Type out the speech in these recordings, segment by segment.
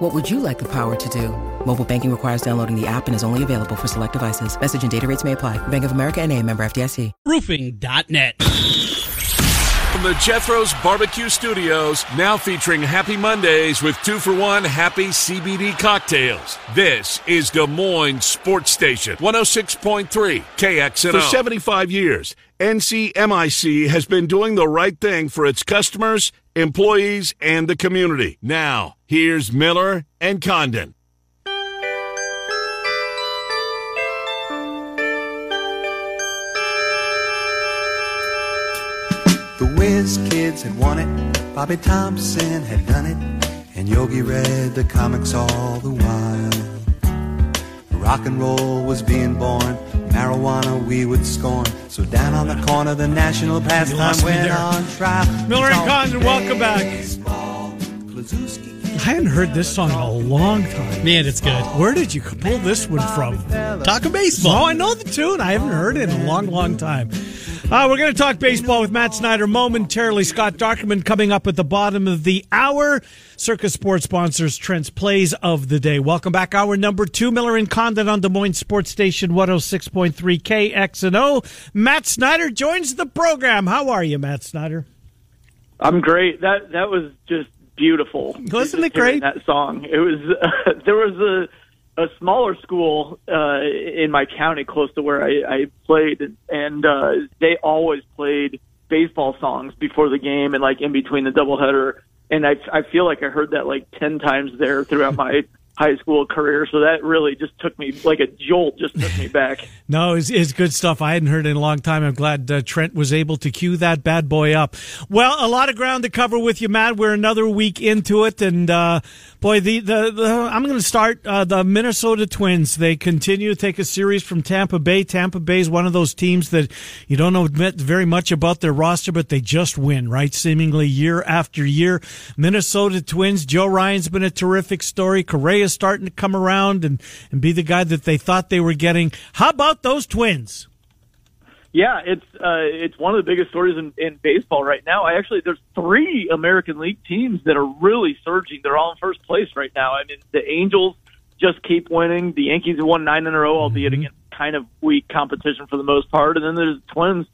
What would you like the power to do? Mobile banking requires downloading the app and is only available for select devices. Message and data rates may apply. Bank of America and a member FDIC. Roofing.net. From the Jethro's Barbecue Studios, now featuring Happy Mondays with two for one happy CBD cocktails. This is Des Moines Sports Station, 106.3 KXNO. For 75 years, NCMIC has been doing the right thing for its customers, employees, and the community. Now, here's Miller and Condon. The Whiz Kids had won it, Bobby Thomson had done it, and Yogi read the comics all the while. Rock and roll was being born, marijuana we would scorn. So down on the corner, the national pastime lost me went there. on trial. Miller and It's Condon, welcome back. I hadn't heard this song in a long time. Man, it's good. Where did you pull this one from? Talking baseball. Oh, I know the tune. I haven't heard it in a long, long time. Uh, we're going to talk baseball with Matt Snyder momentarily. Scott Dochterman coming up at the bottom of the hour. Circa Sports sponsors Trent's Plays of the Day. Welcome back. Hour number two. Miller and Condon on Des Moines Sports Station 106.3 KXNO. Matt Snyder joins the program. How are you, Matt Snyder? I'm great. That that was just beautiful. Wasn't it great? That song. It was. there was a a smaller school uh, in my county close to where I, I played, and uh, they always played baseball songs before the game and like in between the doubleheader. And I I feel like I heard that like ten times there throughout my high school career. So that really just took me like a jolt. Just took me back. No, it's, it's good stuff. I hadn't heard in a long time. I'm glad uh, Trent was able to cue that bad boy up. Well, a lot of ground to cover with you, Matt. We're another week into it, and uh, boy, the, the, the I'm going to start uh, the Minnesota Twins. They continue to take a series from Tampa Bay. Tampa Bay is one of those teams that you don't know very much about their roster, but they just win, right? Seemingly year after year. Minnesota Twins. Joe Ryan's been a terrific story. Correa's starting to come around and and be the guy that they thought they were getting. How about those Twins? Yeah, it's uh, it's one of the biggest stories in, in baseball right now. I actually there's three American League teams that are really surging. They're all in first place right now. I mean, the Angels just keep winning. The Yankees have won nine in a row, albeit against kind of weak competition for the most part. And then there's the Twins,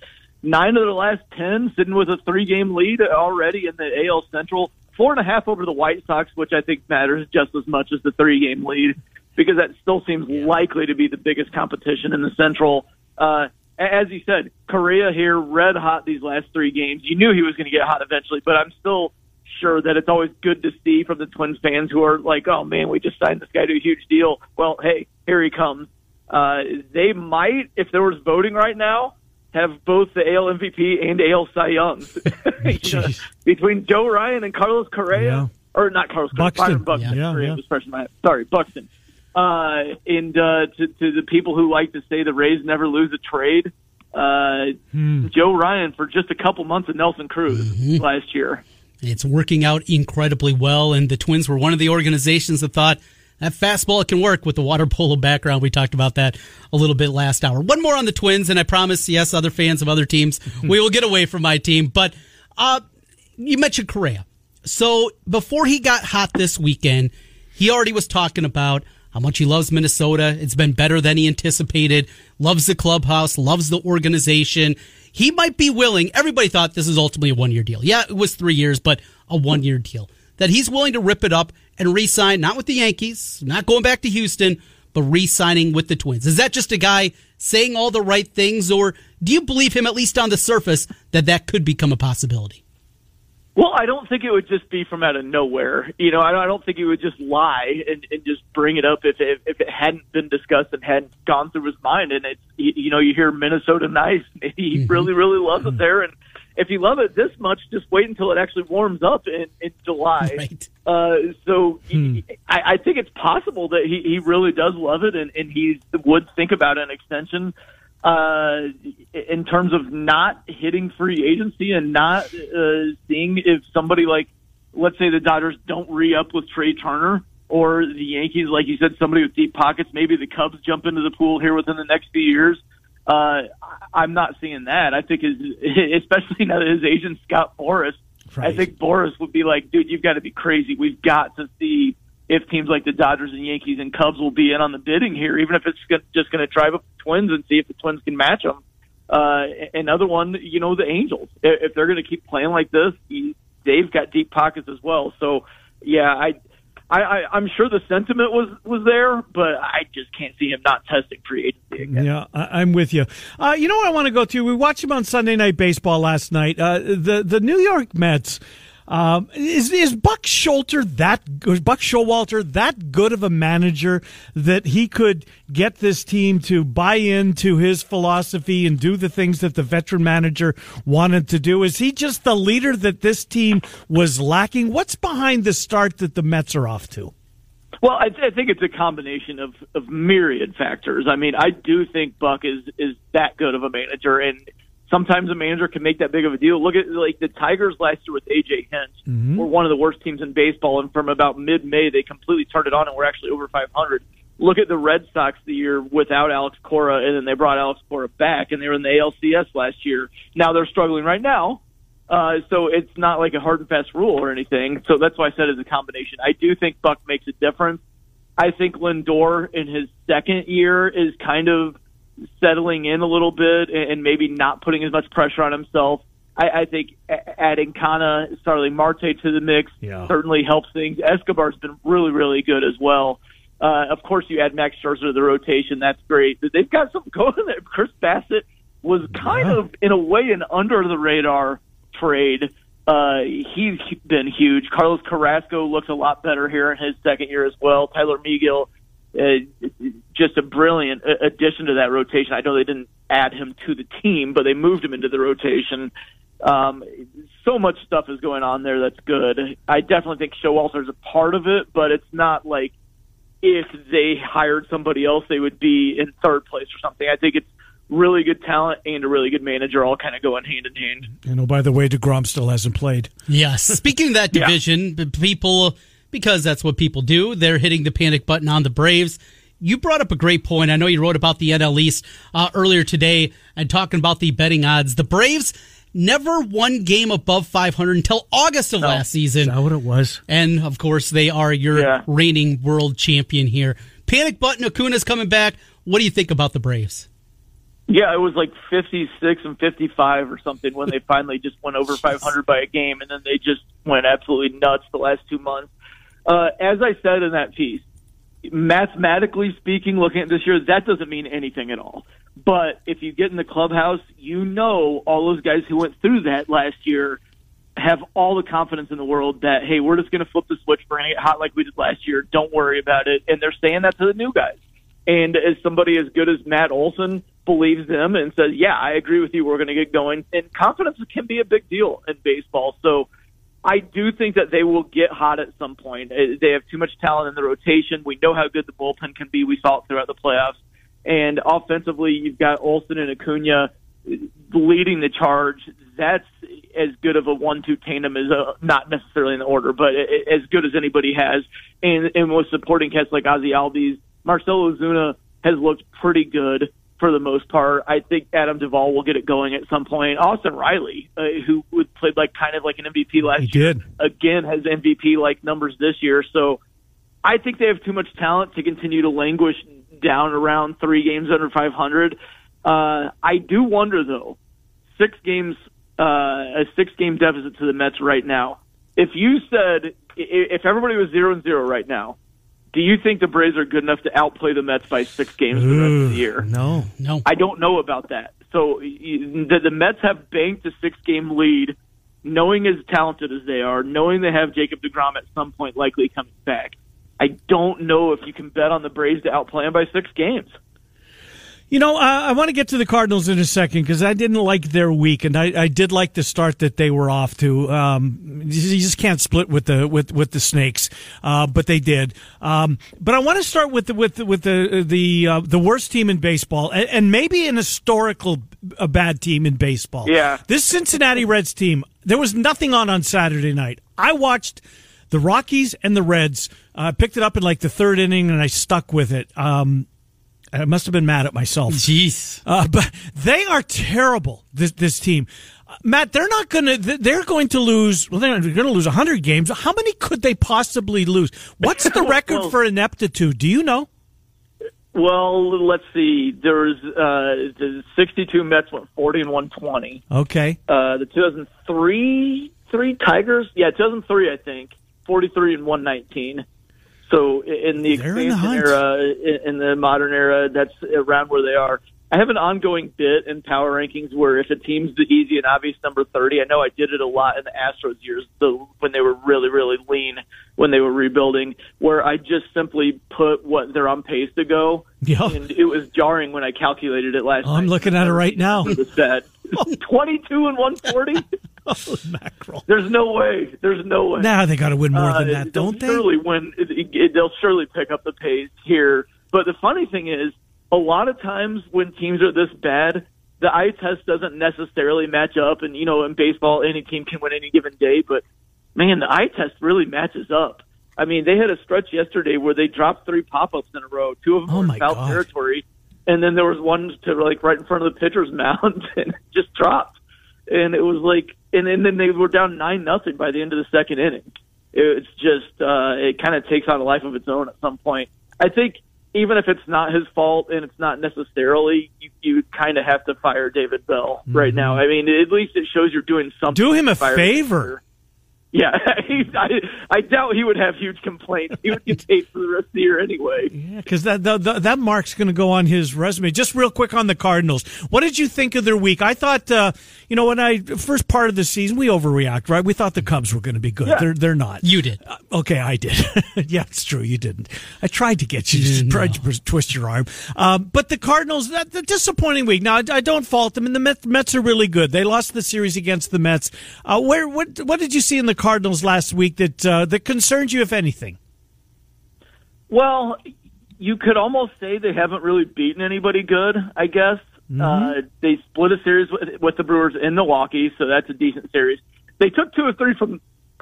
nine of their last ten, sitting with a three game lead already in the AL Central. Four and a half over the White Sox, which I think matters just as much as the three game lead because that still seems likely to be the biggest competition in the Central. Uh, as you said, Correa here red hot these last three games. You knew he was going to get hot eventually, but I'm still sure that it's always good to see from the Twins fans who are like, "Oh man, we just signed this guy to a huge deal." Well, hey, here he comes. Uh, they might, if there was voting right now, have both the AL MVP and AL Cy Youngs You know, between Joe Ryan and Carlos Correa, Yeah. or not Carlos Correa, Buxton. Byron Buxton. Yeah, Correa yeah. was my. Sorry, Buxton. Uh, and uh, to, to the people who like to say the Rays never lose a trade, uh, Hmm. Joe Ryan for just a couple months of Nelson Cruz Mm-hmm. last year. It's working out incredibly well, and the Twins were one of the organizations that thought that fastball can work with the water polo background. We talked about that a little bit last hour. One more on the Twins, and I promise, yes, other fans of other teams, we will get away from my team. But uh, you mentioned Correa. So before he got hot this weekend, he already was talking about how much he loves Minnesota. It's been better than he anticipated. Loves the clubhouse, loves the organization. He might be willing. Everybody thought this is ultimately a one year deal. Yeah, it was three years, but a one year deal. That he's willing to rip it up and re sign, not with the Yankees, not going back to Houston, but re signing with the Twins. Is that just a guy saying all the right things, or do you believe him, at least on the surface, that that could become a possibility? Well, I don't think it would just be from out of nowhere. You know, I don't, I don't think he would just lie and, and just bring it up if it, if it hadn't been discussed and hadn't gone through his mind. And it's you, know, you hear Minnesota nice. He mm-hmm. really, really loves it mm-hmm. there. And if you love it this much, just wait until it actually warms up in, in July. Right. Uh, so hmm. I, I think it's possible that he, he really does love it and, and he would think about an extension. Uh, in terms of not hitting free agency and not uh, seeing if somebody like, let's say the Dodgers don't re up with Trea Turner or the Yankees, like you said, somebody with deep pockets. Maybe the Cubs jump into the pool here within the next few years. Uh, I'm not seeing that. I think his, especially now that his agent Scott Boras, right. I think Boras would be like, dude, you've got to be crazy. We've got to see if teams like the Dodgers and Yankees and Cubs will be in on the bidding here, even if it's just going to drive up the Twins and see if the Twins can match them. Uh, another one, you know, the Angels. If they're going to keep playing like this, they've got deep pockets as well. So, yeah, I, I, I, I'm sure the sentiment was was there, but I just can't see him not testing free agency again. Yeah, I, am with you. Uh, you know what I want to go to? We watched him on Sunday Night Baseball last night. Uh, the the New York Mets um, is is Buck Showalter that was Buck Showalter that good of a manager that he could get this team to buy into his philosophy and do the things that the veteran manager wanted to do? Is he just the leader that this team was lacking? What's behind the start that the Mets are off to? Well, I, th- I think it's a combination of, of myriad factors. I mean, I do think Buck is is that good of a manager, and sometimes a manager can make that big of a deal. Look at like the Tigers last year with AJ Hinch mm-hmm. were one of the worst teams in baseball, and from about mid May they completely turned it on and were actually over 500. Look at the Red Sox the year without Alex Cora, and then they brought Alex Cora back, and they were in the ALCS last year. Now they're struggling right now, uh, so it's not like a hard and fast rule or anything. So that's why I said it's a combination. I do think Buck makes a difference. I think Lindor in his second year is kind of settling in a little bit and maybe not putting as much pressure on himself. I, I think adding Canha, Starling Marte to the mix yeah. certainly helps things. Escobar's been really, really good as well. Uh, of course, you add Max Scherzer to the rotation. That's great. They've got something going there. Chris Bassitt was kind yeah. of, in a way, an under the radar trade. Uh, he's been huge. Carlos Carrasco looks a lot better here in his second year as well. Tyler Megill uh, just a brilliant addition to that rotation. I know they didn't add him to the team, but they moved him into the rotation. Um, so much stuff is going on there that's good. I definitely think Showalter is a part of it, but it's not like if they hired somebody else, they would be in third place or something. I think it's really good talent and a really good manager all kind of going hand in hand. And oh, by the way, DeGrom still hasn't played. Yes. Speaking of that division, yeah. people because that's what people do. They're hitting the panic button on the Braves. You brought up a great point. I know you wrote about the NL East uh, earlier today and talking about the betting odds. The Braves never won game above 500 until August of no. last season. Is that what it was? And of course, they are your yeah. reigning world champion here. Panic button. Acuna's coming back. What do you think about the Braves? Yeah, it was like 56 and 55 or something when they finally just went over 500 by a game, and then they just went absolutely nuts the last two months. Uh, as I said in that piece, mathematically speaking, looking at this year, that doesn't mean anything at all. But if you get in the clubhouse, you know all those guys who went through that last year have all the confidence in the world that hey, we're just going to flip the switch, we're going to get hot like we did last year. Don't worry about it, and they're saying that to the new guys. And as somebody as good as Matt Olson believes them and says, "Yeah, I agree with you. We're going to get going." And confidence can be a big deal in baseball. So I do think that they will get hot at some point. Uh, they have too much talent in the rotation. We know how good the bullpen can be. We saw it throughout the playoffs. And offensively, you've got Olson and Acuna leading the charge. That's as good of a one-two tandem as a, not necessarily in the order, but as good as anybody has. And, and with supporting cats like Ozzy Albies, Marcell Ozuna has looked pretty good for the most part. I think Adam Duvall will get it going at some point. Austin Riley, uh, who played like kind of like an MVP last he year, did. again has MVP like numbers this year. So I think they have too much talent to continue to languish down around three games under 500. Uh, I do wonder though, six games, uh, a six game deficit to the Mets right now. If you said if everybody was zero and zero right now, do you think the Braves are good enough to outplay the Mets by six games Ooh, the rest of the year? No, no. I don't know about that. So the, the Mets have banked a six-game lead, knowing as talented as they are, knowing they have Jacob Degrom at some point likely coming back. I don't know if you can bet on the Braves to outplay them by six games. You know, uh, I want to get to the Cardinals in a second because I didn't like their week, and I, I, did like the start that they were off to. Um, you just can't split with the with with the Snakes, uh, but they did. Um, but I want to start with the with the, with the the uh, the worst team in baseball, and, and maybe an historical a bad team in baseball. Yeah, this Cincinnati Reds team. There was nothing on on Saturday night. I watched the Rockies and the Reds. I uh, picked it up in like the third inning, and I stuck with it. Um, I must have been mad at myself. Jeez. Uh, but they are terrible, this, this team. Uh, Matt, they're not going to, they're going to lose, well, they're going to lose 100 games. How many could they possibly lose? What's the record well, for ineptitude? Do you know? Well, let's see. There was uh, the 62 Mets went 40 and 120. Okay. Uh, the 2003 three Tigers, yeah, 2003, I think, 43 and 119. So in the They're expansion in the era, in, the modern era, that's around where they are. I have an ongoing bit in power rankings where if a team's the easy and obvious number 30, I know I did it a lot in the Astros years the, when they were really, really lean, when they were rebuilding, where I just simply put what they're on pace to go. Yeah. And it was jarring when I calculated it last I'm looking at it right now. The set. 22 and 140? Mackerel. There's no way. There's no way. Now they got to win more than uh, that, don't they? Surely win. It, it, they'll surely pick up the pace here. But the funny thing is, a lot of times when teams are this bad, the eye test doesn't necessarily match up. And you know, in baseball, any team can win any given day. But man, the eye test really matches up. I mean, they had a stretch yesterday where they dropped three pop-ups in a row. Two of them oh were in foul God. territory, and then there was one to like right in front of the pitcher's mound and just dropped. And it was like and, and then they were down nine nothing by the end of the second inning. It's just uh, it kind of takes on a life of its own at some point. I think even if it's not his fault and it's not necessarily, you, you kind of have to fire David Bell mm-hmm. right now. I mean, at least it shows you're doing something. Do him a favor. Yeah, I, I doubt he would have huge complaints. He would get paid for the rest of the year anyway. Yeah, because that, that that mark's going to go on his resume. Just real quick on the Cardinals, what did you think of their week? I thought, uh, you know, when I first part of the season, we overreact, right? We thought the Cubs were going to be good. Yeah. They're they're not. You did. Uh, okay, I did. yeah, it's true. You didn't. I tried to get you, to tried to twist your arm. Um, but the Cardinals, that the disappointing week. Now I, I, don't fault them, and the Mets, Mets are really good. They lost the series against the Mets. Uh, where what what did you see in the Cardinals last week that uh, that concerns you, if anything? Well, you could almost say they haven't really beaten anybody good. I guess mm-hmm. uh, they split a series with, with the Brewers in Milwaukee, so that's a decent series. They took two or three from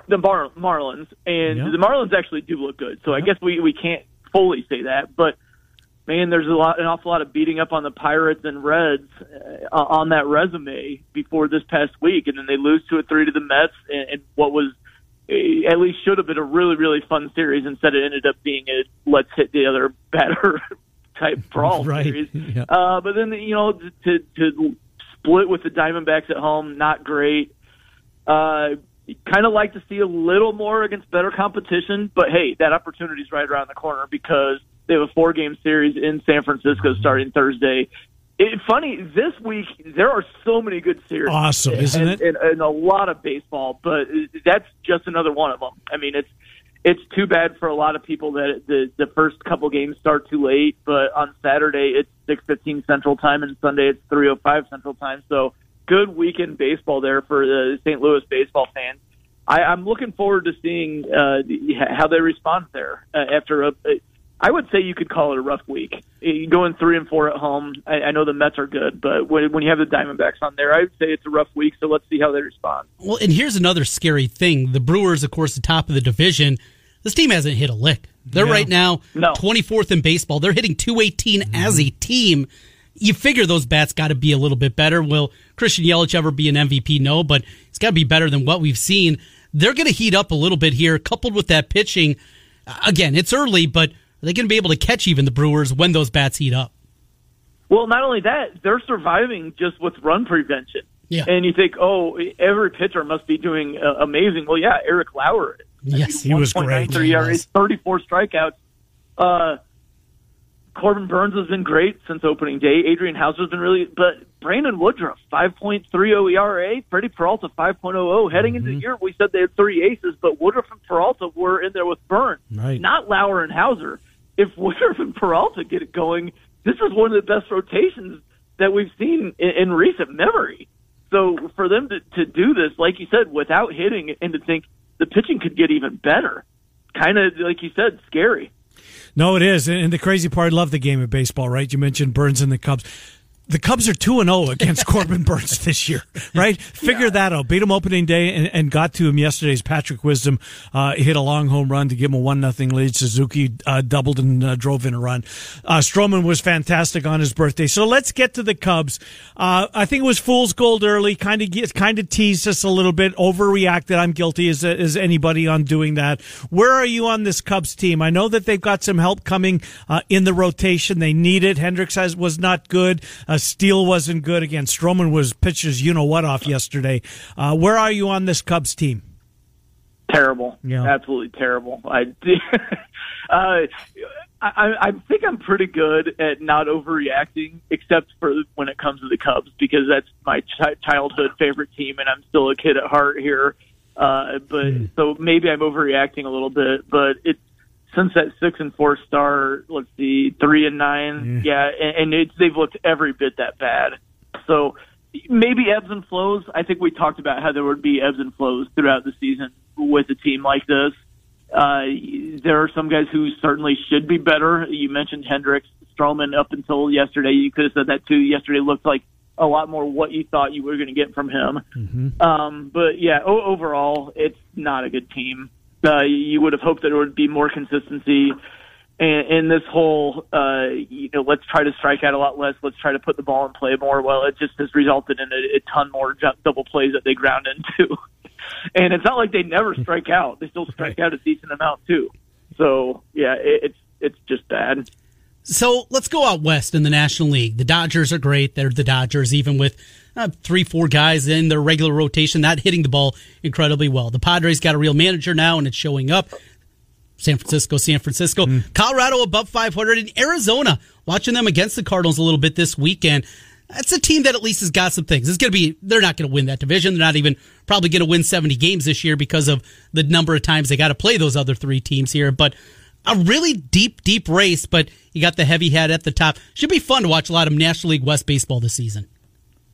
the Mar- Marlins, and yep. the Marlins actually do look good. So yep. I guess we we can't fully say that, but man, there's a lot, an awful lot of beating up on the Pirates and Reds uh, on that resume before this past week, and then they lose two or three to the Mets, and, and what was uh, at least should have been a really really fun series. Instead, it ended up being a let's hit the other batter type brawl right. series. Yeah. Uh, but then you know to to split with the Diamondbacks at home, not great. Uh, kind of like to see a little more against better competition, but hey, that opportunity is right around the corner because they have a four game series in San Francisco starting Thursday. It's funny this week there are so many good series. Awesome, isn't and, it? And, and a lot of baseball, but that's just another one of them. I mean, it's it's too bad for a lot of people that the the first couple games start too late. But on Saturday it's six fifteen Central Time, and Sunday it's three oh five Central Time. So good weekend baseball there for the St. Louis baseball fans. I, I'm looking forward to seeing uh, how they respond there uh, after a. I would say you could call it a rough week. Going three and four at home. I, I know the Mets are good, but when, when you have the Diamondbacks on there, I would say it's a rough week. So let's see how they respond. Well, and here's another scary thing: the Brewers, of course, the top of the division. This team hasn't hit a lick. They're right now no. 24th in baseball. They're hitting 218 mm-hmm. as a team you figure those bats got to be a little bit better. Will Christian Yelich ever be an MVP? No, but it's got to be better than what we've seen. They're going to heat up a little bit here, coupled with that pitching. Again, it's early, but are they going to be able to catch even the Brewers when those bats heat up? Well, not only that, they're surviving just with run prevention. Yeah. And you think, oh, every pitcher must be doing uh, amazing. Well, yeah, Eric Lauer. Yes, he was great. 34 strikeouts. Uh, Corbin Burnes has been great since opening day. Adrian Houser's been really, but Brandon Woodruff, 5.30 ERA, Freddie Peralta, 5.00. Heading mm-hmm. into the year, we said they had three aces, but Woodruff and Peralta were in there with Burnes, right. not Lauer and Houser. If Woodruff and Peralta get it going, this is one of the best rotations that we've seen in, in recent memory. So for them to, to do this, like you said, without hitting and to think the pitching could get even better, kind of like you said, scary. No, it is. And the crazy part, I love the game of baseball, right? You mentioned Burnes and the Cubs the Cubs are 2 and 0 against Corbin Burnes this year, right? Figure yeah. that out. Beat him opening day and, and, got to him yesterday's Patrick Wisdom uh, hit a long home run to give him a 1 nothing lead. Suzuki uh, doubled and uh, drove in a run. Uh, Stroman was fantastic on his birthday. So let's get to the Cubs. Uh, I think it was fool's gold early, kind of kind of teased us a little bit, overreacted. I'm guilty as, as anybody on doing that. Where are you on this Cubs team? I know that they've got some help coming uh, in the rotation. They need it. Hendricks has, was not good. Uh, Steele wasn't good again. Stroman was pitches you know what off yesterday. Uh, where are you on this Cubs team? Terrible. Yeah. Absolutely terrible. I, uh, I, I think I'm pretty good at not overreacting, except for when it comes to the Cubs, because that's my ch- childhood favorite team, and I'm still a kid at heart here. Uh, but mm. so maybe I'm overreacting a little bit, but it's since that six and four star, let's see, three and nine, yeah, yeah and, and it's they've looked every bit that bad. So maybe ebbs and flows. I think we talked about how there would be ebbs and flows throughout the season with a team like this. Uh, there are some guys who certainly should be better. You mentioned Hendricks, Stroman up until yesterday. You could have said that too. Yesterday looked like a lot more what you thought you were going to get from him. Mm-hmm. Um, but yeah, o- overall, it's not a good team uh, you would have hoped that there would be more consistency in, in this whole, uh, you know, let's try to strike out a lot less, let's try to put the ball in play more. Well, it just has resulted in a, a ton more double plays that they ground into. and it's not like they never strike out; they still strike out a decent amount too. So yeah, it, it's it's just bad. So let's go out west in the National League. The Dodgers are great. They're the Dodgers, even with uh, three, four guys in their regular rotation, not hitting the ball incredibly well. The Padres got a real manager now, and it's showing up. San Francisco, San Francisco, mm. Colorado above 500, and Arizona. Watching them against the Cardinals a little bit this weekend. That's a team that at least has got some things. It's going to be, they're not going to win that division. They're not even probably going to win 70 games this year because of the number of times they got to play those other three teams here. But a really deep, deep race, but you got the heavy head at the top. Should be fun to watch a lot of National League West baseball this season.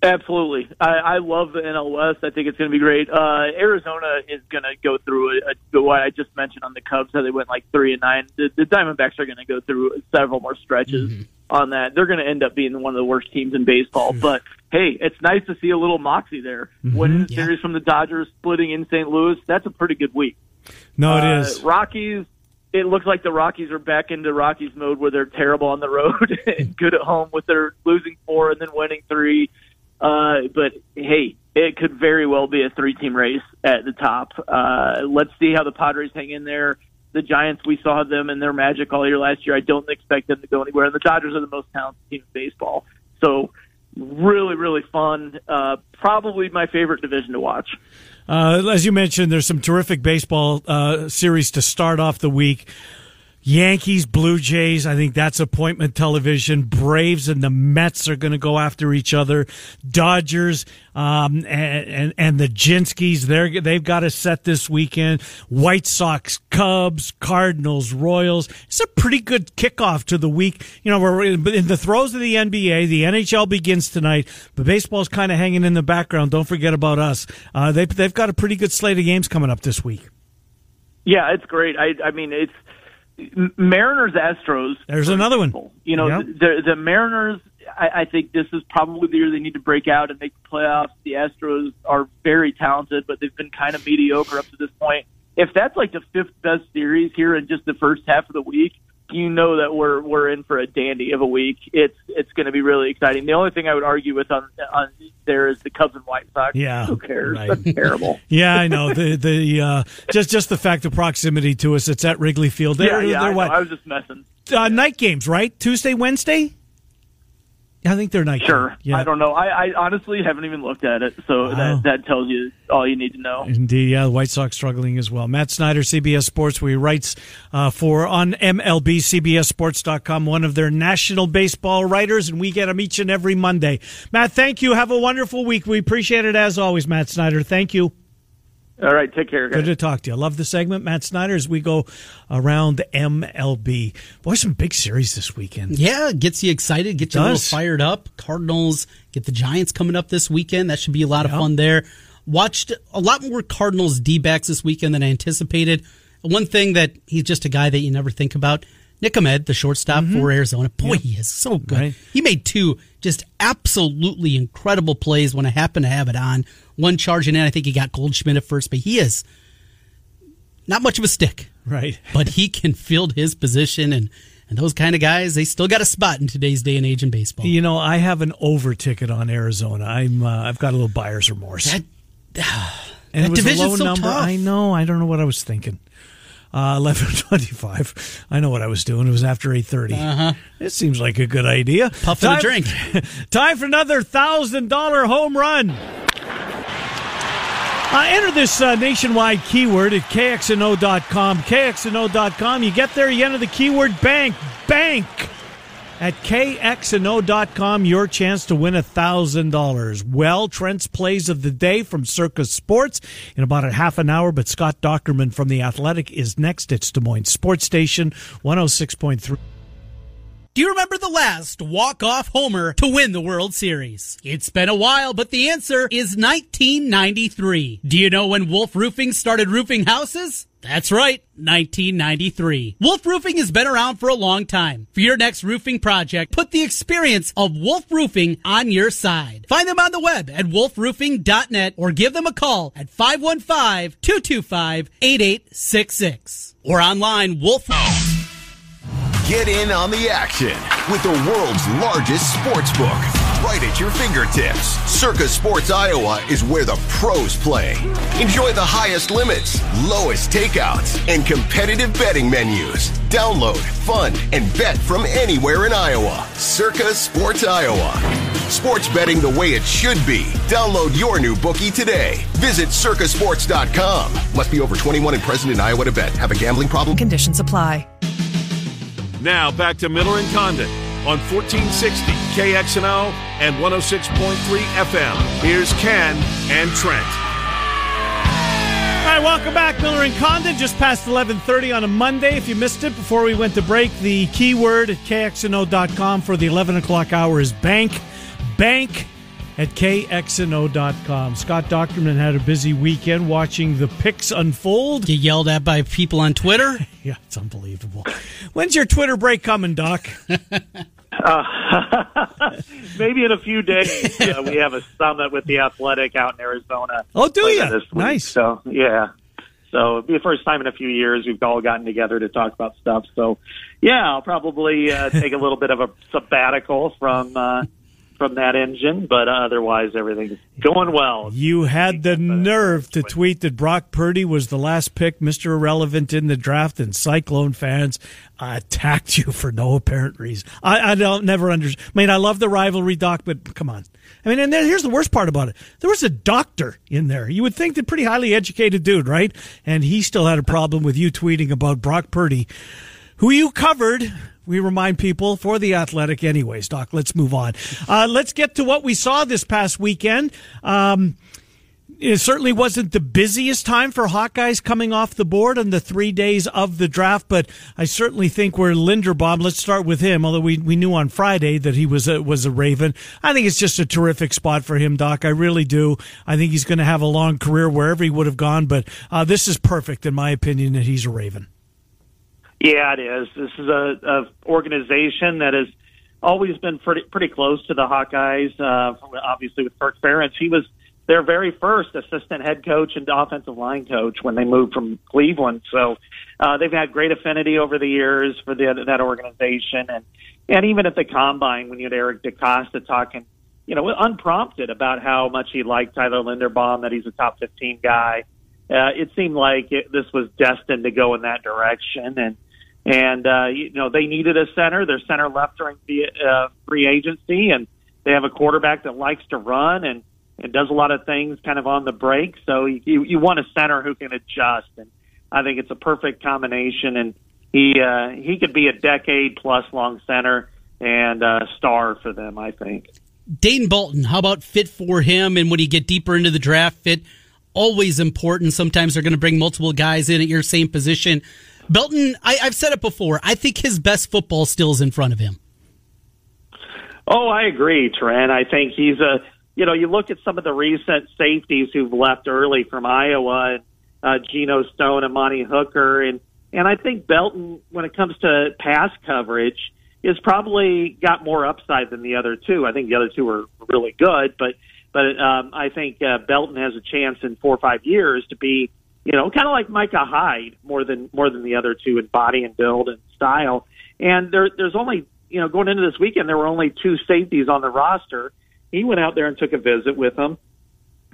Absolutely. I, I love the NL West. I think it's going to be great. Uh, Arizona is going to go through a, a, what I just mentioned on the Cubs, how they went like three and nine. The, the Diamondbacks are going to go through several more stretches mm-hmm. on that. They're going to end up being one of the worst teams in baseball. Mm-hmm. But hey, it's nice to see a little moxie there. Mm-hmm. Winning the yeah. series from the Dodgers, splitting in St. Louis, that's a pretty good week. No, it uh, is. Rockies, it looks like the Rockies are back into Rockies mode where they're terrible on the road and good at home with their losing four and then winning three. Uh, but hey, it could very well be a three-team race at the top. Uh, let's see how the Padres hang in there. The Giants, we saw them and their magic all year last year. I don't expect them to go anywhere. And the Dodgers are the most talented team in baseball. So really, really fun. Uh, probably my favorite division to watch. Uh, as you mentioned, there's some terrific baseball uh, series to start off the week. Yankees, Blue Jays, I think that's appointment television. Braves and the Mets are going to go after each other. Dodgers um, and, and, and the Jinskis, they're they've got a set this weekend. White Sox, Cubs, Cardinals, Royals. It's a pretty good kickoff to the week. You know, we're in the throes of the NBA. The NHL begins tonight, but baseball's kind of hanging in the background. Don't forget about us. Uh, they've they've got a pretty good slate of games coming up this week. Yeah, it's great. I I mean it's Mariners Astros. There's another one. You know, yep. the the Mariners. I, I think this is probably the year they need to break out and make the playoffs. The Astros are very talented, but they've been kind of mediocre up to this point. If that's like the fifth best series here in just the first half of the week, you know that we're we're in for a dandy of a week. It's it's going to be really exciting. The only thing I would argue with on on there is the Cubs and White Sox. Yeah, who cares? Right. That's terrible. yeah, I know the the uh, just just the fact of proximity to us. It's at Wrigley Field. They're, yeah, yeah. They're I? I was just messing. Uh, night games, right? Tuesday, Wednesday. I think they're night. Sure. Yeah. I don't know. I, I honestly haven't even looked at it, so wow. that that tells you all you need to know. Indeed. Yeah, the White Sox struggling as well. Matt Snyder, CBS Sports, where he writes uh, for on MLB CBSSports.com, one of their national baseball writers, and we get him each and every Monday. Matt, thank you. Have a wonderful week. We appreciate it as always, Matt Snyder. Thank you. All right, take care. Guys. Good to talk to you. I love the segment, Matt Snyder, as we go around the MLB. Boy, some big series this weekend. Yeah, gets you excited, gets you a little fired up. Cardinals get the Giants coming up this weekend. That should be a lot of fun there. Watched a lot more Cardinals D backs this weekend than I anticipated. One thing that he's just a guy that you never think about. Nick Ahmed, the shortstop mm-hmm. for Arizona. Boy, yep. he is so good. Right. He made two just absolutely incredible plays when I happened to have it on. One charging in, I think he got Goldschmidt at first, but he is not much of a stick. Right. but he can field his position and and those kind of guys, they still got a spot in today's day and age in baseball. You know, I have an over ticket on Arizona. I'm uh, I've got a little buyer's remorse. That, uh, and that it was a low so number. Tough. I know. I don't know what I was thinking. Uh, 1125. I know what I was doing. It was after 830. Uh-huh. It seems like a good idea. Puffing time, a drink. time for another $1,000 home run. Uh, enter this uh, nationwide keyword at kxno.com. kxno.com. You get there, you enter the keyword bank. Bank at kxno.com your chance to win $1000 well trent's plays of the day from Circa sports in about a half an hour but scott Dochterman from the athletic is next it's des moines sports station 106.3 do you remember the last walk-off homer to win the World Series? It's been a while, but the answer is 1993. Do you know when Wolf Roofing started roofing houses? That's right, 1993. Wolf Roofing has been around for a long time. For your next roofing project, put the experience of Wolf Roofing on your side. Find them on the web at wolfroofing.net or give them a call at 515-225-8866 or online wolf. Get in on the action with the world's largest sports book right at your fingertips. Circa Sports Iowa is where the pros play. Enjoy the highest limits, lowest takeouts, and competitive betting menus. Download, fund, and bet from anywhere in Iowa. Circa Sports Iowa. Sports betting the way it should be. Download your new bookie today. Visit circasports.com. Must be over 21 and present in Iowa to bet. Have a gambling problem? Conditions apply. Now back to Miller and Condon on 1460 KXNO and 106.3 FM. Here's Ken and Trent. All right, welcome back, Miller and Condon. Just past 11:30 on a Monday. If you missed it before we went to break, the keyword at kxno.com for the 11 o'clock hour is bank. Bank at kxno.com. Scott Dochterman had a busy weekend watching the picks unfold. Get yelled at by people on Twitter? yeah, it's unbelievable. When's your Twitter break coming, Doc? Uh, maybe in a few days. Uh, we have a summit with the Athletic out in Arizona. Oh, do you? Nice. So, yeah. So it'll be the first time in a few years we've all gotten together to talk about stuff. So, yeah, I'll probably uh, take a little bit of a sabbatical from uh, from that engine, but otherwise everything's going well. You had the nerve to tweet that Brock Purdy was the last pick, Mr. Irrelevant in the draft, and Cyclone fans attacked you for no apparent reason. I, I don't never understand. I mean, I love the rivalry, Doc, but come on. I mean, and then here's the worst part about it. There was a doctor in there. You would think the pretty highly educated dude, right? And he still had a problem with you tweeting about Brock Purdy, who you covered we remind people for the athletic anyways doc let's move on uh, let's get to what we saw this past weekend um, it certainly wasn't the busiest time for Hawkeyes coming off the board on the three days of the draft, but I certainly think where Linderbaum, let's start with him, although we, we knew on Friday that he was a, was a Raven. I think it's just a terrific spot for him, Doc. I really do. I think he's going to have a long career wherever he would have gone, but uh, this is perfect in my opinion that he's a Raven. Yeah, it is. This is a, a organization that has always been pretty pretty close to the Hawkeyes. Uh, obviously, with Kirk Ferentz, he was their very first assistant head coach and offensive line coach when they moved from Cleveland. So uh, they've had great affinity over the years for the, that organization, and and even at the combine when you had Eric DeCosta talking, you know, unprompted about how much he liked Tyler Linderbaum, that he's a top 15 guy. Uh, it seemed like it, this was destined to go in that direction, and and uh, you know they needed a center. Their center left during the uh, free agency, and they have a quarterback that likes to run and and does a lot of things kind of on the break. So you you want a center who can adjust, and I think it's a perfect combination. And he uh, he could be a decade plus long center and uh, star for them. I think. Dayton Belton, how about fit for him? And when you get deeper into the draft, fit always important. Sometimes they're going to bring multiple guys in at your same position. Belton, I, have said it before. I think his best football still is in front of him. Oh, I agree, Trent. I think he's a. You know, you look at some of the recent safeties who've left early from Iowa, uh, Geno Stone and Amani Hooker, and and I think Belton, when it comes to pass coverage, is probably got more upside than the other two. I think the other two are really good, but but um, I think uh, Belton has a chance in four or five years to be, you know, kind of like Micah Hyde more than more than the other two in body and build and style. And there, there's only, you know, going into this weekend, there were only two safeties on the roster. He went out there and took a visit with them.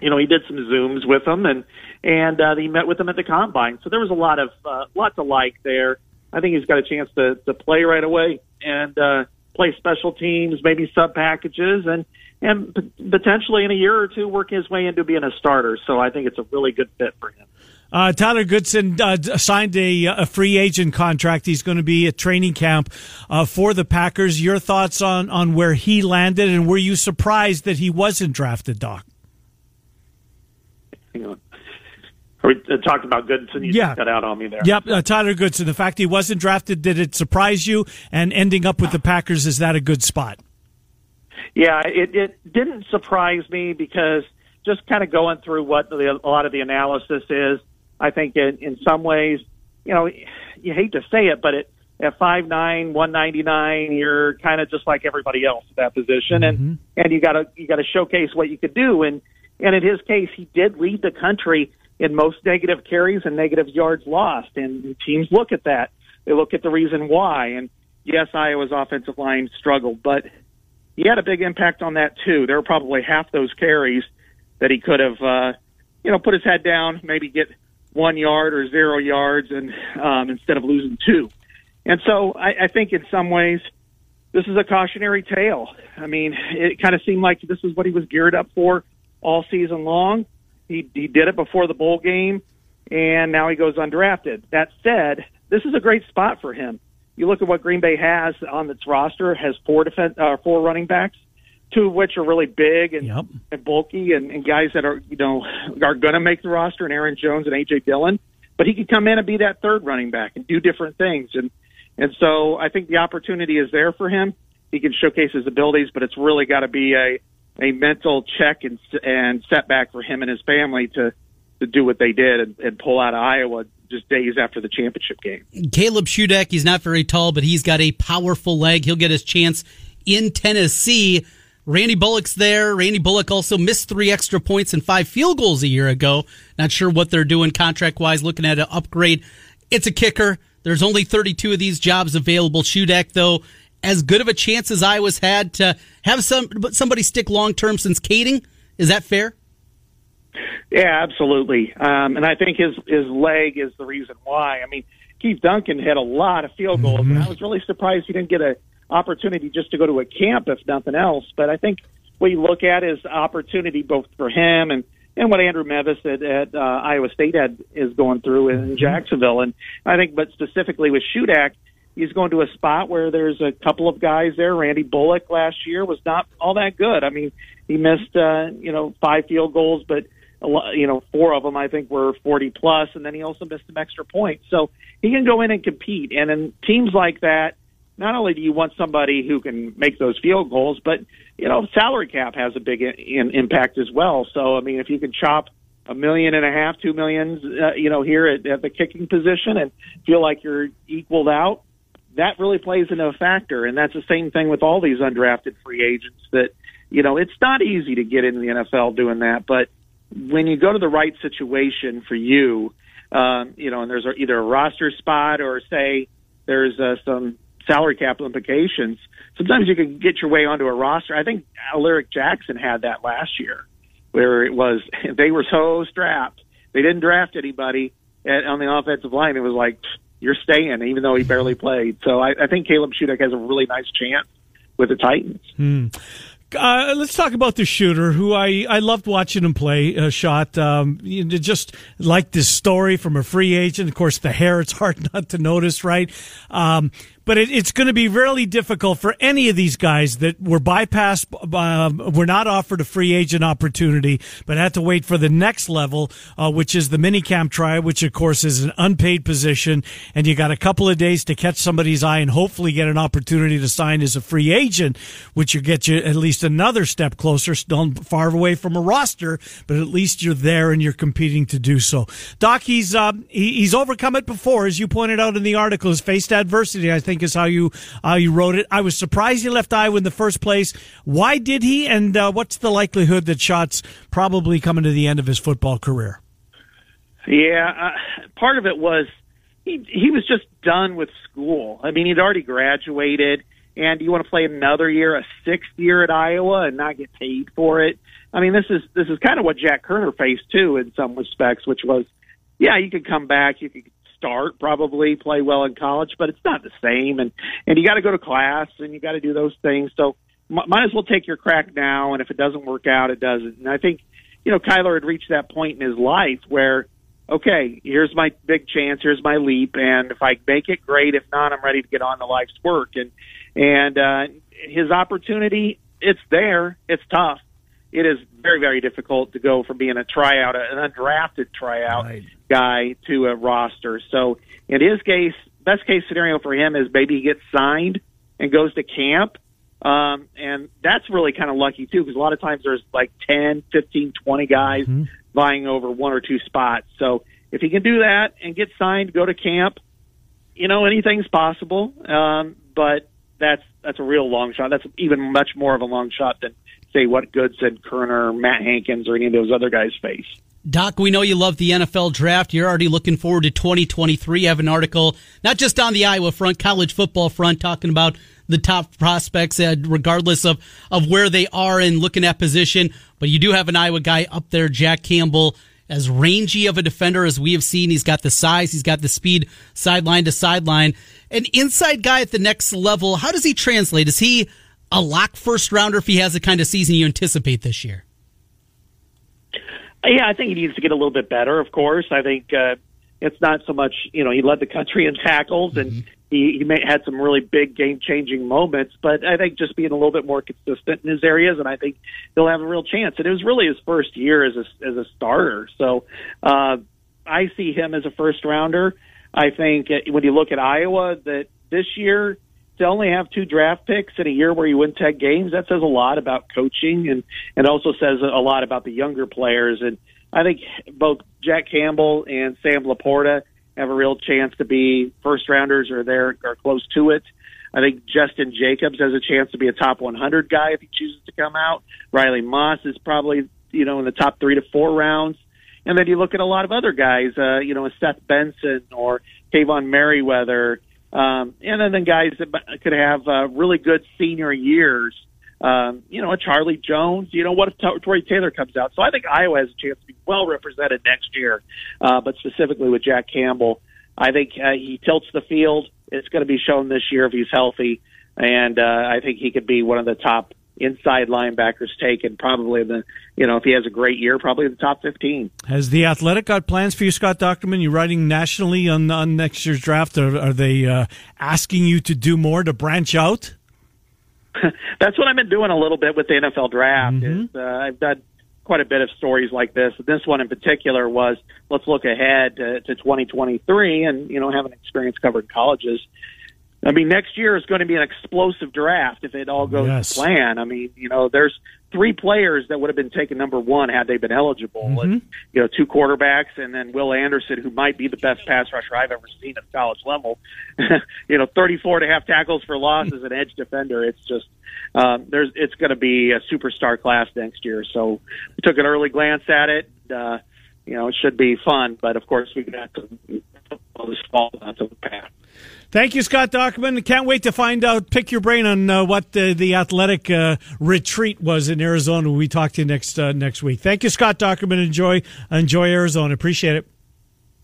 You know, he did some zooms with them, and and uh, he met with them at the combine. So there was a lot of uh, lot to like there. I think he's got a chance to to play right away and uh, play special teams, maybe sub packages, and and potentially in a year or two work his way into being a starter. So I think it's a really good fit for him. Uh, Tyler Goodson uh, signed a, a, free agent contract. He's going to be at training camp uh, for the Packers. Your thoughts on, on where he landed, and were you surprised that he wasn't drafted, Doc? Hang on. We uh, talked about Goodson. You yeah. cut out on me there. Yep, uh, Tyler Goodson. The fact he wasn't drafted, did it surprise you? And ending up with the Packers, is that a good spot? Yeah, it, it didn't surprise me because just kind of going through what the, a lot of the analysis is, I think in, in some ways, you know, you hate to say it, but it, at five nine, one ninety nine, you're kind of just like everybody else at that position, and mm-hmm. and you got to you got to showcase what you could do. And and in his case, he did lead the country in most negative carries and negative yards lost, and teams look at that. They look at the reason why, and yes, Iowa's offensive line struggled, but he had a big impact on that too. There were probably half those carries that he could have, uh, you know, put his head down, maybe get one yard or zero yards, and um, instead of losing two. And so I, I think in some ways this is a cautionary tale. I mean, it kind of seemed like this is what he was geared up for all season long. He he did it before the bowl game, and now he goes undrafted. That said, this is a great spot for him you look at what Green Bay has on its roster has four defense, uh, four running backs, two of which are really big and, yep. and bulky, and, and guys that are you know are going to make the roster, and Aaron Jones and AJ Dillon. But he could come in and be that third running back and do different things, and and so I think the opportunity is there for him. He can showcase his abilities, but it's really got to be a a mental check and and setback for him and his family to to do what they did and, and pull out of Iowa just days after the championship game. Caleb Shudak, he's not very tall, but he's got a powerful leg. He'll get his chance in Tennessee. Randy Bullock's there. Randy Bullock also missed three extra points and five field goals a year ago. Not sure what they're doing contract wise, looking at an upgrade. It's a kicker. There's only 32 of these jobs available. Shudak, though, as good of a chance as Iowa's had to have some somebody stick long term since Kaeding. Is that fair? Yeah, absolutely. Um, and I think his his leg is the reason why. I mean, Keith Duncan had a lot of field goals, mm-hmm. and I was really surprised he didn't get an opportunity just to go to a camp, if nothing else. But I think what you look at is opportunity both for him and and what Andrew Mevis at, at uh, Iowa State had is going through in mm-hmm. Jacksonville. And I think, but specifically with Shudak, he's going to a spot where there's a couple of guys there. Randy Bullock last year was not all that good. I mean, he missed uh, you know five field goals, but you know, four of them I think were 40 plus, and then he also missed some extra points. So he can go in and compete. And in teams like that, not only do you want somebody who can make those field goals, but you know, salary cap has a big in, impact as well. So I mean, if you can chop a million and a half, two millions, uh, you know, here at, at the kicking position and feel like you're equaled out, that really plays into a factor. And that's the same thing with all these undrafted free agents that, you know, it's not easy to get into the NFL doing that, but when you go to the right situation for you, um, you know, and there's either a roster spot or say there's uh, some salary cap implications, sometimes you can get your way onto a roster. I think Alaric Jackson had that last year, where it was they were so strapped they didn't draft anybody at, on the offensive line. It was like you're staying, even though he barely played. So I, I think Caleb Shudak has a really nice chance with the Titans. Hmm. Uh, let's talk about the shooter, who I, I loved watching him play. Uh, shot um, you know, just like this story from a free agent. Of course, the hair it's hard not to notice, right? Um, but it, it's going to be really difficult for any of these guys that were bypassed, uh, were not offered a free agent opportunity, but had to wait for the next level, uh, which is the minicamp trial, which of course is an unpaid position, and you got a couple of days to catch somebody's eye and hopefully get an opportunity to sign as a free agent, which will get you at least another step closer, still far away from a roster, but at least you're there and you're competing to do so. Doc, he's uh, he, he's overcome it before, as you pointed out in the article. Has faced adversity, I think, is how you you wrote it. I was surprised he left Iowa in the first place. Why did he? And uh, what's the likelihood that Shots probably coming to the end of his football career? Yeah, uh, part of it was he he was just done with school. I mean, he'd already graduated, and you want to play another year, a sixth year at Iowa, and not get paid for it. I mean, this is this is kind of what Jack Koerner faced too, in some respects, which was, yeah, you could come back, you could start probably play well in college, but it's not the same, and and you got to go to class and you got to do those things. So m- might as well take your crack now, and if it doesn't work out, it doesn't. And I think, you know, Kyler had reached that point in his life where okay, here's my big chance, here's my leap, and if I make it, great. If not, I'm ready to get on to life's work. And and uh, his opportunity, it's there. It's tough. It is very, very difficult to go from being a tryout, an undrafted tryout right. Guy, to a roster. So in his case, best case scenario for him is maybe he gets signed and goes to camp. Um, and that's really kind of lucky too, because a lot of times there's like 10, 15, 20 guys mm-hmm vying over one or two spots. So if he can do that and get signed, go to camp, you know, anything's possible. Um, but that's that's a real long shot. That's even much more of a long shot than say what Goodson, Koerner, Matt Hankins, or any of those other guys face. Doc, we know you love the NFL draft. You're already looking forward to 2023. You have an article, not just on the Iowa front, college football front, talking about the top prospects, regardless of, of where they are and looking at position. But you do have an Iowa guy up there, Jack Campbell, as rangy of a defender as we have seen. He's got the size, he's got the speed, sideline to sideline. An inside guy at the next level. How does he translate? Is he a lock first rounder if he has the kind of season you anticipate this year? Yeah, I think he needs to get a little bit better. Of course, I think uh, it's not so much. You know, he led the country in tackles, and mm-hmm he, he may, had some really big game changing moments, but I think just being a little bit more consistent in his areas, and I think he'll have a real chance. And it was really his first year as a as a starter, so uh, I see him as a first rounder. I think uh, when you look at Iowa, that this year to only have two draft picks in a year where you win ten games, that says a lot about coaching, and and also says a lot about the younger players. And I think both Jack Campbell and Sam LaPorta have a real chance to be first rounders or they're are close to it. I think Justin Jacobs has a chance to be a top 100 guy if he chooses to come out. Riley Moss is probably you know in the top three to four rounds. And then you look at a lot of other guys, uh, you know, Seth Benson or Kaevon Merriweather, um, and then, guys that could have uh, really good senior years um, you know, a Charlie Jones. You know, what if Tory Taylor comes out? So I think Iowa has a chance to be well represented next year. Uh, but specifically with Jack Campbell, I think uh, he tilts the field. It's going to be shown this year if he's healthy, and uh, I think he could be one of the top inside linebackers taken. Probably the you know if he has a great year, probably the top fifteen. Has the Athletic got plans for you, Scott Dochterman? You writing nationally on on next year's draft? Are, are they uh, asking you to do more to branch out? that's what I've been doing a little bit with the NFL draft. Mm-hmm. Is uh, I've done quite a bit of stories like this. This one in particular was let's look ahead to, to 2023, and you know, having experience covering colleges. I mean, next year is going to be an explosive draft if it all goes yes. to plan. I mean, you know, there's three players that would have been taken number one had they been eligible. Mm-hmm. And, you know, two quarterbacks, and then Will Anderson, who might be the best pass rusher I've ever seen at college level. you know, 34 and a half tackles for loss as an edge defender. It's just um, there's it's going to be a superstar class next year. So we took an early glance at it. Uh, you know, it should be fun, but of course we've got to all this fall out of the path. Thank you, Scott Dochterman. Can't wait to find out, pick your brain on uh, what the, the athletic uh, retreat was in Arizona. We talk to you next uh, next week. Thank you, Scott Dochterman. Enjoy enjoy Arizona. Appreciate it.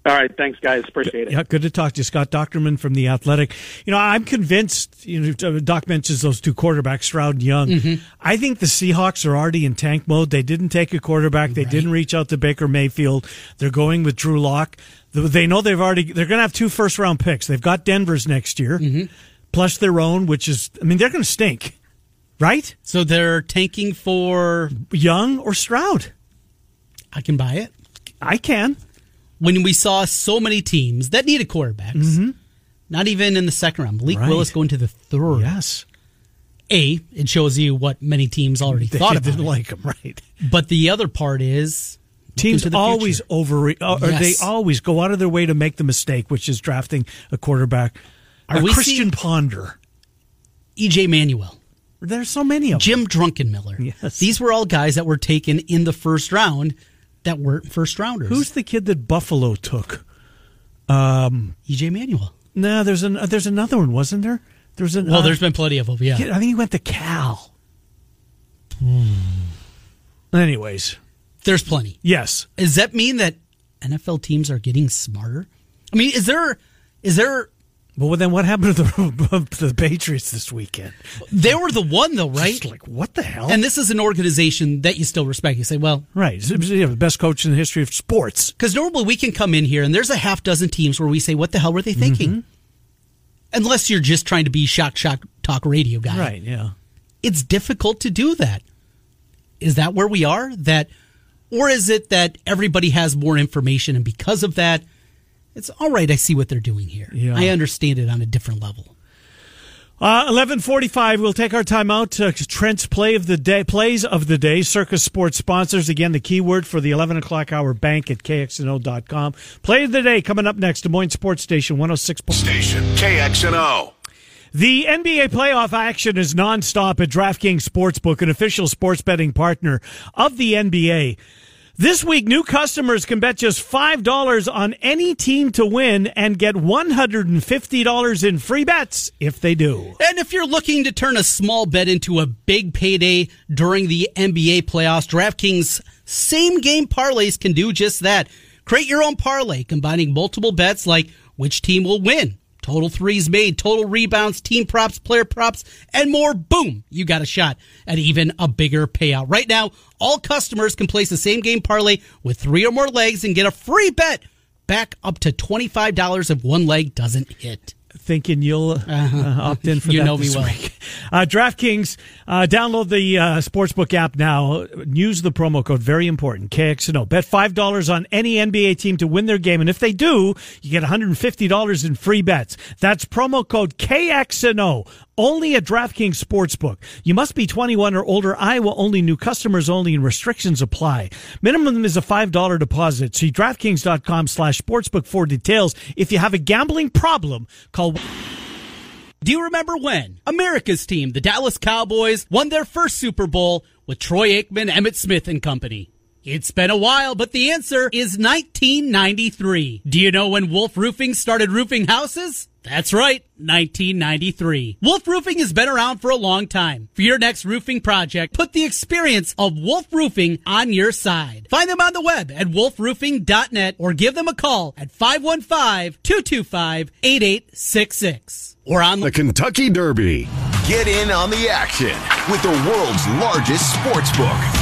All right, thanks, guys. Appreciate it. Yeah, good to talk to you, Scott Dochterman from the Athletic. You know, I'm convinced. You know, Doc mentions those two quarterbacks, Stroud and Young. Mm-hmm. I think the Seahawks are already in tank mode. They didn't take a quarterback. They right. didn't reach out to Baker Mayfield. They're going with Drew Lock. They know they've already. They're going to have two first round picks. They've got Denver's next year. Mm-hmm. plus their own, which is, I mean, they're going to stink, right? So they're tanking for Young or Stroud. I can buy it. I can. When we saw so many teams that needed quarterbacks, not even in the second round, Malik Right. Willis going to the third. Yes. A, it shows you what many teams already They thought about didn't it. like him, right? But the other part is Teams always future. over, or Yes. they always go out of their way to make the mistake, which is drafting a quarterback. Are A we Christian Ponder. EJ Manuel, There's so many of them. Jim Druckenmiller. Yes. These were all guys that were taken in the first round that weren't first rounders. Who's the kid that Buffalo took? Um, EJ Manuel? no, there's an there's another one, wasn't there? There's an Well, uh, there's been plenty of them. Yeah. I think he went to Cal. Hmm. Anyways, There's plenty. yes, Does that mean that NFL teams are getting smarter? I mean, is there is there Well, then what happened to the to the Patriots this weekend? they were the one though, right? Just like what the hell? And this is an organization that you still respect. You say, well, right, you know, the best coach in the history of sports. because normally we can come in here and there's a half dozen teams where we say, what the hell were they thinking? Mm-hmm. Unless you're just trying to be shock, shock, talk radio guy. Right, yeah. It's difficult to do that. Is that where we are? That, or is it that everybody has more information and because of that, it's all right. I see what they're doing here. Yeah. I understand it on a different level. Uh, Eleven forty-five. We'll take our time out. Uh, Trent's play of the day, plays of the day. Circa Sports sponsors again. The keyword for the eleven o'clock hour bank at kxno.com. Play of the day coming up next. Des Moines Sports Station one hundred six. Station KXNO. The NBA playoff action is nonstop at DraftKings Sportsbook, an official sports betting partner of the NBA. This week, new customers can bet just $5 on any team to win and get $150 in free bets if they do. And if you're looking to turn a small bet into a big payday during the NBA playoffs, DraftKings same game parlays can do just that. Create your own parlay combining multiple bets like which team will win, total threes made, total rebounds, team props, player props, and more. Boom, you got a shot at even a bigger payout. Right now, all customers can place the same game parlay with three or more legs and get a free bet back up to $25 if one leg doesn't hit. Thinking you'll uh, opt in for You that know me well. week. Uh, DraftKings, uh, download the uh, Sportsbook app now. Use the promo code, very important, KXNO. Bet $5 on any NBA team to win their game. And if they do, you get $150 in free bets. That's promo code KXNO. Only at DraftKings Sportsbook. You must be 21 or older. Iowa only. New customers only and restrictions apply. Minimum is a $5 deposit. See DraftKings.com slash sportsbook for details. If you have a gambling problem, call Do you remember when America's team, the Dallas Cowboys, won their first Super Bowl with Troy Aikman, Emmitt Smith, and company? It's been a while, but the answer is 1993. Do you know when Wolf Roofing started roofing houses? That's right, 1993. Wolf Roofing has been around for a long time. For your next roofing project, put the experience of Wolf Roofing on your side. Find them on the web at wolfroofing.net or give them a call at 515-225-8866 or on The Kentucky Derby. Get in on the action with the world's largest sports book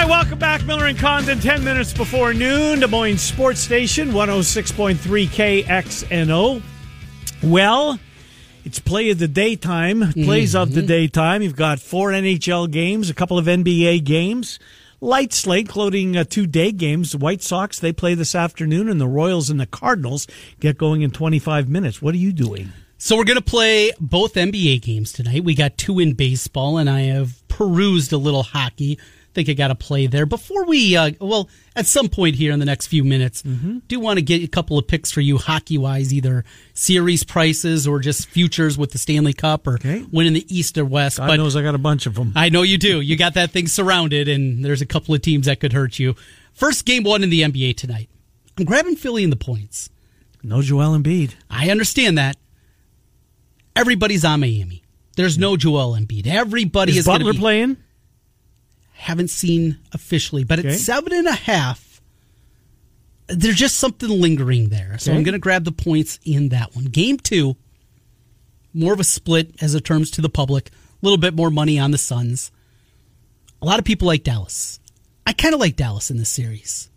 Hi, welcome back. Miller and Condon, 10 minutes before noon, Des Moines Sports Station, 106.3 KXNO. Well, it's play of the daytime, plays of the daytime. You've got four NHL games, a couple of NBA games. Light slate, including uh, two day games. The White Sox, they play this afternoon, and the Royals and the Cardinals get going in 25 minutes. What are you doing? So we're going to play both NBA games tonight. We got two in baseball, and I have perused a little hockey. Think I got to play there before we. Uh, well, at some point here in the next few minutes, do want to get a couple of picks for you hockey wise, either series prices or just futures with the Stanley Cup or Okay. winning the East or West. God knows I got a bunch of them. I know you do. You got that thing surrounded, and there's a couple of teams that could hurt you. First game one in the NBA tonight. I'm grabbing Philly in the points. No Joel Embiid. I understand that. Everybody's on Miami. There's no Joel Embiid. Everybody is, Is Butler be. playing? Haven't seen officially, but Okay. at seven and a half, there's just something lingering there. So Okay. I'm going to grab the points in that one. Game two, more of a split as it terms to the public. A little bit more money on the Suns. A lot of people like Dallas. I kind of like Dallas in this series.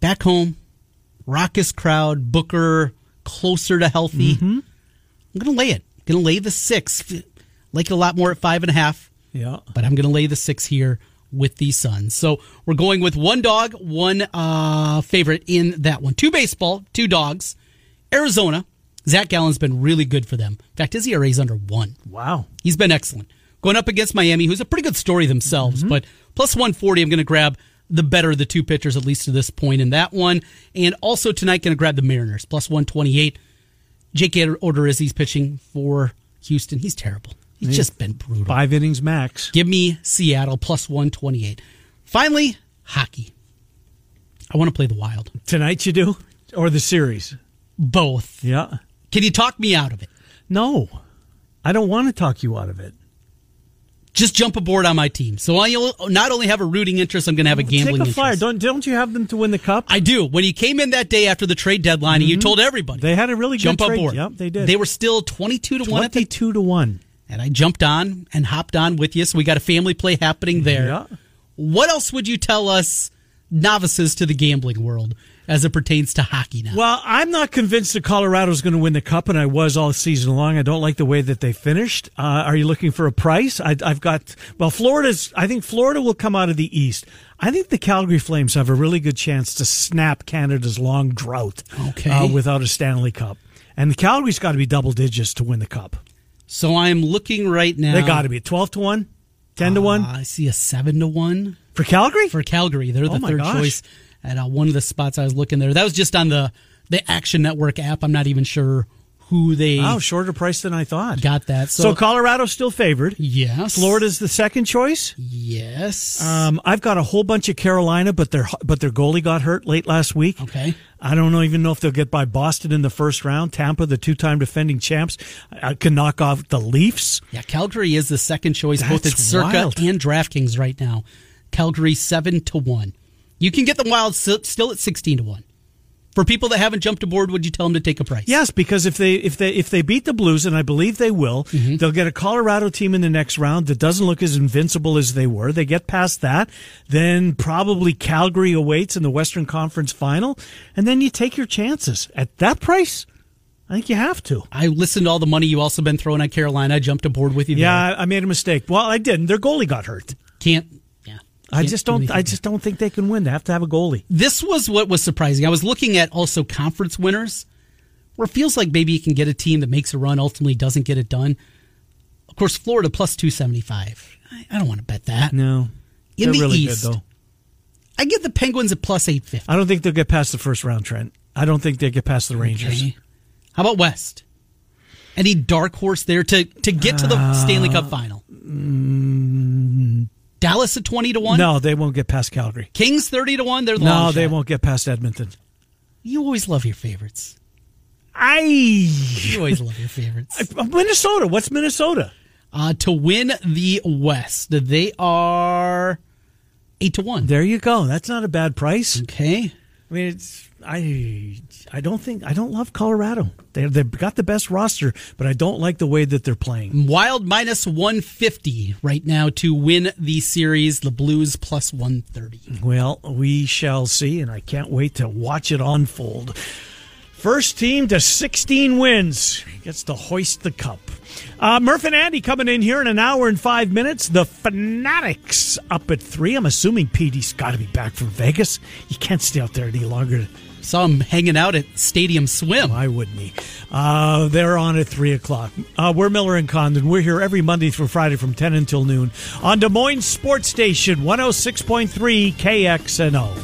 Back home, raucous crowd, Booker closer to healthy. Mm-hmm. I'm going to lay it. Going to lay the six. Like it a lot more at five and a half Yeah. but I'm going to lay the six here with the Suns. So we're going with one dog, one uh, favorite in that one. Two baseball, two dogs. Arizona. Zach Gallen's been really good for them. In fact, his ERA is under one. Wow. He's been excellent. Going up against Miami, who's a pretty good story themselves, but plus 140, I'm going to grab the better of the two pitchers, at least to this point in that one. And also tonight, going to grab the Mariners, plus 128. Jake Odorizzi's pitching for Houston. He's terrible. He's just been brutal. Five innings max. Give me Seattle plus 128. Finally, hockey. I want to play the Wild. Tonight you do? Or the series? Both. Yeah. Can you talk me out of it? No. I don't want to talk you out of it. Just jump aboard on my team. So I not only have a rooting interest, I'm going to have a gambling Take a flyer. interest. Don't don't you have them to win the cup? I do. When you came in that day after the trade deadline, and you told everybody Mm-hmm. They had a really good jump trade. aboard. Yep, they did. They were still 22 to one. Twenty-two to one. And I jumped on and hopped on with you. So we got a family play happening there. Yeah. What else would you tell us novices to the gambling world as it pertains to hockey now? Well, I'm not convinced that Colorado's going to win the cup, and I was all season long. I don't like the way that they finished. Uh, are you looking for a price? I, I've got well, Florida's. I think Florida will come out of the East. I think the Calgary Flames have a really good chance to snap Canada's long drought. Okay. uh, without a Stanley Cup, and the Calgary's got to be double digits to win the cup. So I'm looking right now. They got to be twelve to one, ten to one Uh, I see a seven to one for Calgary. for Calgary. They're the Oh third gosh. choice at uh, one of the spots I was looking there. That was just on the the Action Network app. I'm not even sure who they oh shorter price than I thought. got that. so So, Colorado's still favored. yes, Florida's the second choice. Yes. Um, I've got a whole bunch of Carolina, but their but their goalie got hurt late last week. okay. I don't know, even know if they'll get by Boston in the first round. Tampa, the two-time defending champs, uh, can knock off the Leafs. Yeah, Calgary is the second choice, both at Circa wild. and DraftKings right now. Calgary seven to one. You can get the Wild still at sixteen to one. For people that haven't jumped aboard, would you tell them to take a price? Yes, because if they if they if they beat the Blues, and I believe they will, Mm-hmm. they'll get a Colorado team in the next round that doesn't look as invincible as they were. They get past that, then probably Calgary awaits in the Western Conference Final, and then you take your chances at that price. I think you have to. I listened to all the money you also been throwing at Carolina. I jumped aboard with you. there. Yeah, I made a mistake. Well, I didn't. Their goalie got hurt. can't. I just do don't. I just don't think they can win. They have to have a goalie. This was what was surprising. I was looking at also conference winners, where it feels like maybe you can get a team that makes a run, ultimately doesn't get it done. Of course, Florida plus two seventy five. I, I don't want to bet that. No, In the really East, good though. I get the Penguins at plus eight fifty. I don't think they'll get past the first round, Trent. I don't think they get past the Rangers. Okay. How about West? Any dark horse there to to get to the uh, Stanley Cup final? Mm, Dallas at twenty to one. Uh, No, they won't get past Calgary. Kings thirty to one. They're the No, they shot. won't get past Edmonton. You always love your favorites. I You always love your favorites. Minnesota. What's Minnesota? Uh, to win the West, they are eight to one. There you go. That's not a bad price. Okay. I mean, it's I I don't think I don't love Colorado. They they've got the best roster, but I don't like the way that they're playing. Wild minus 150 right now to win the series. The Blues plus 130. Well, we shall see, and I can't wait to watch it unfold. First team to 16 wins gets to hoist the cup. Uh, Murph and Andy coming in here in an hour and five minutes. The Fanatics up at three. I'm assuming Petey's got to be back from Vegas. You can't stay out there any longer. Saw him hanging out at Stadium Swim. Why wouldn't he? Uh, they're on at 3 o'clock. Uh, we're Miller and Condon. We're here every Monday through Friday from 10 until noon on Des Moines Sports Station 106.3 KXNO.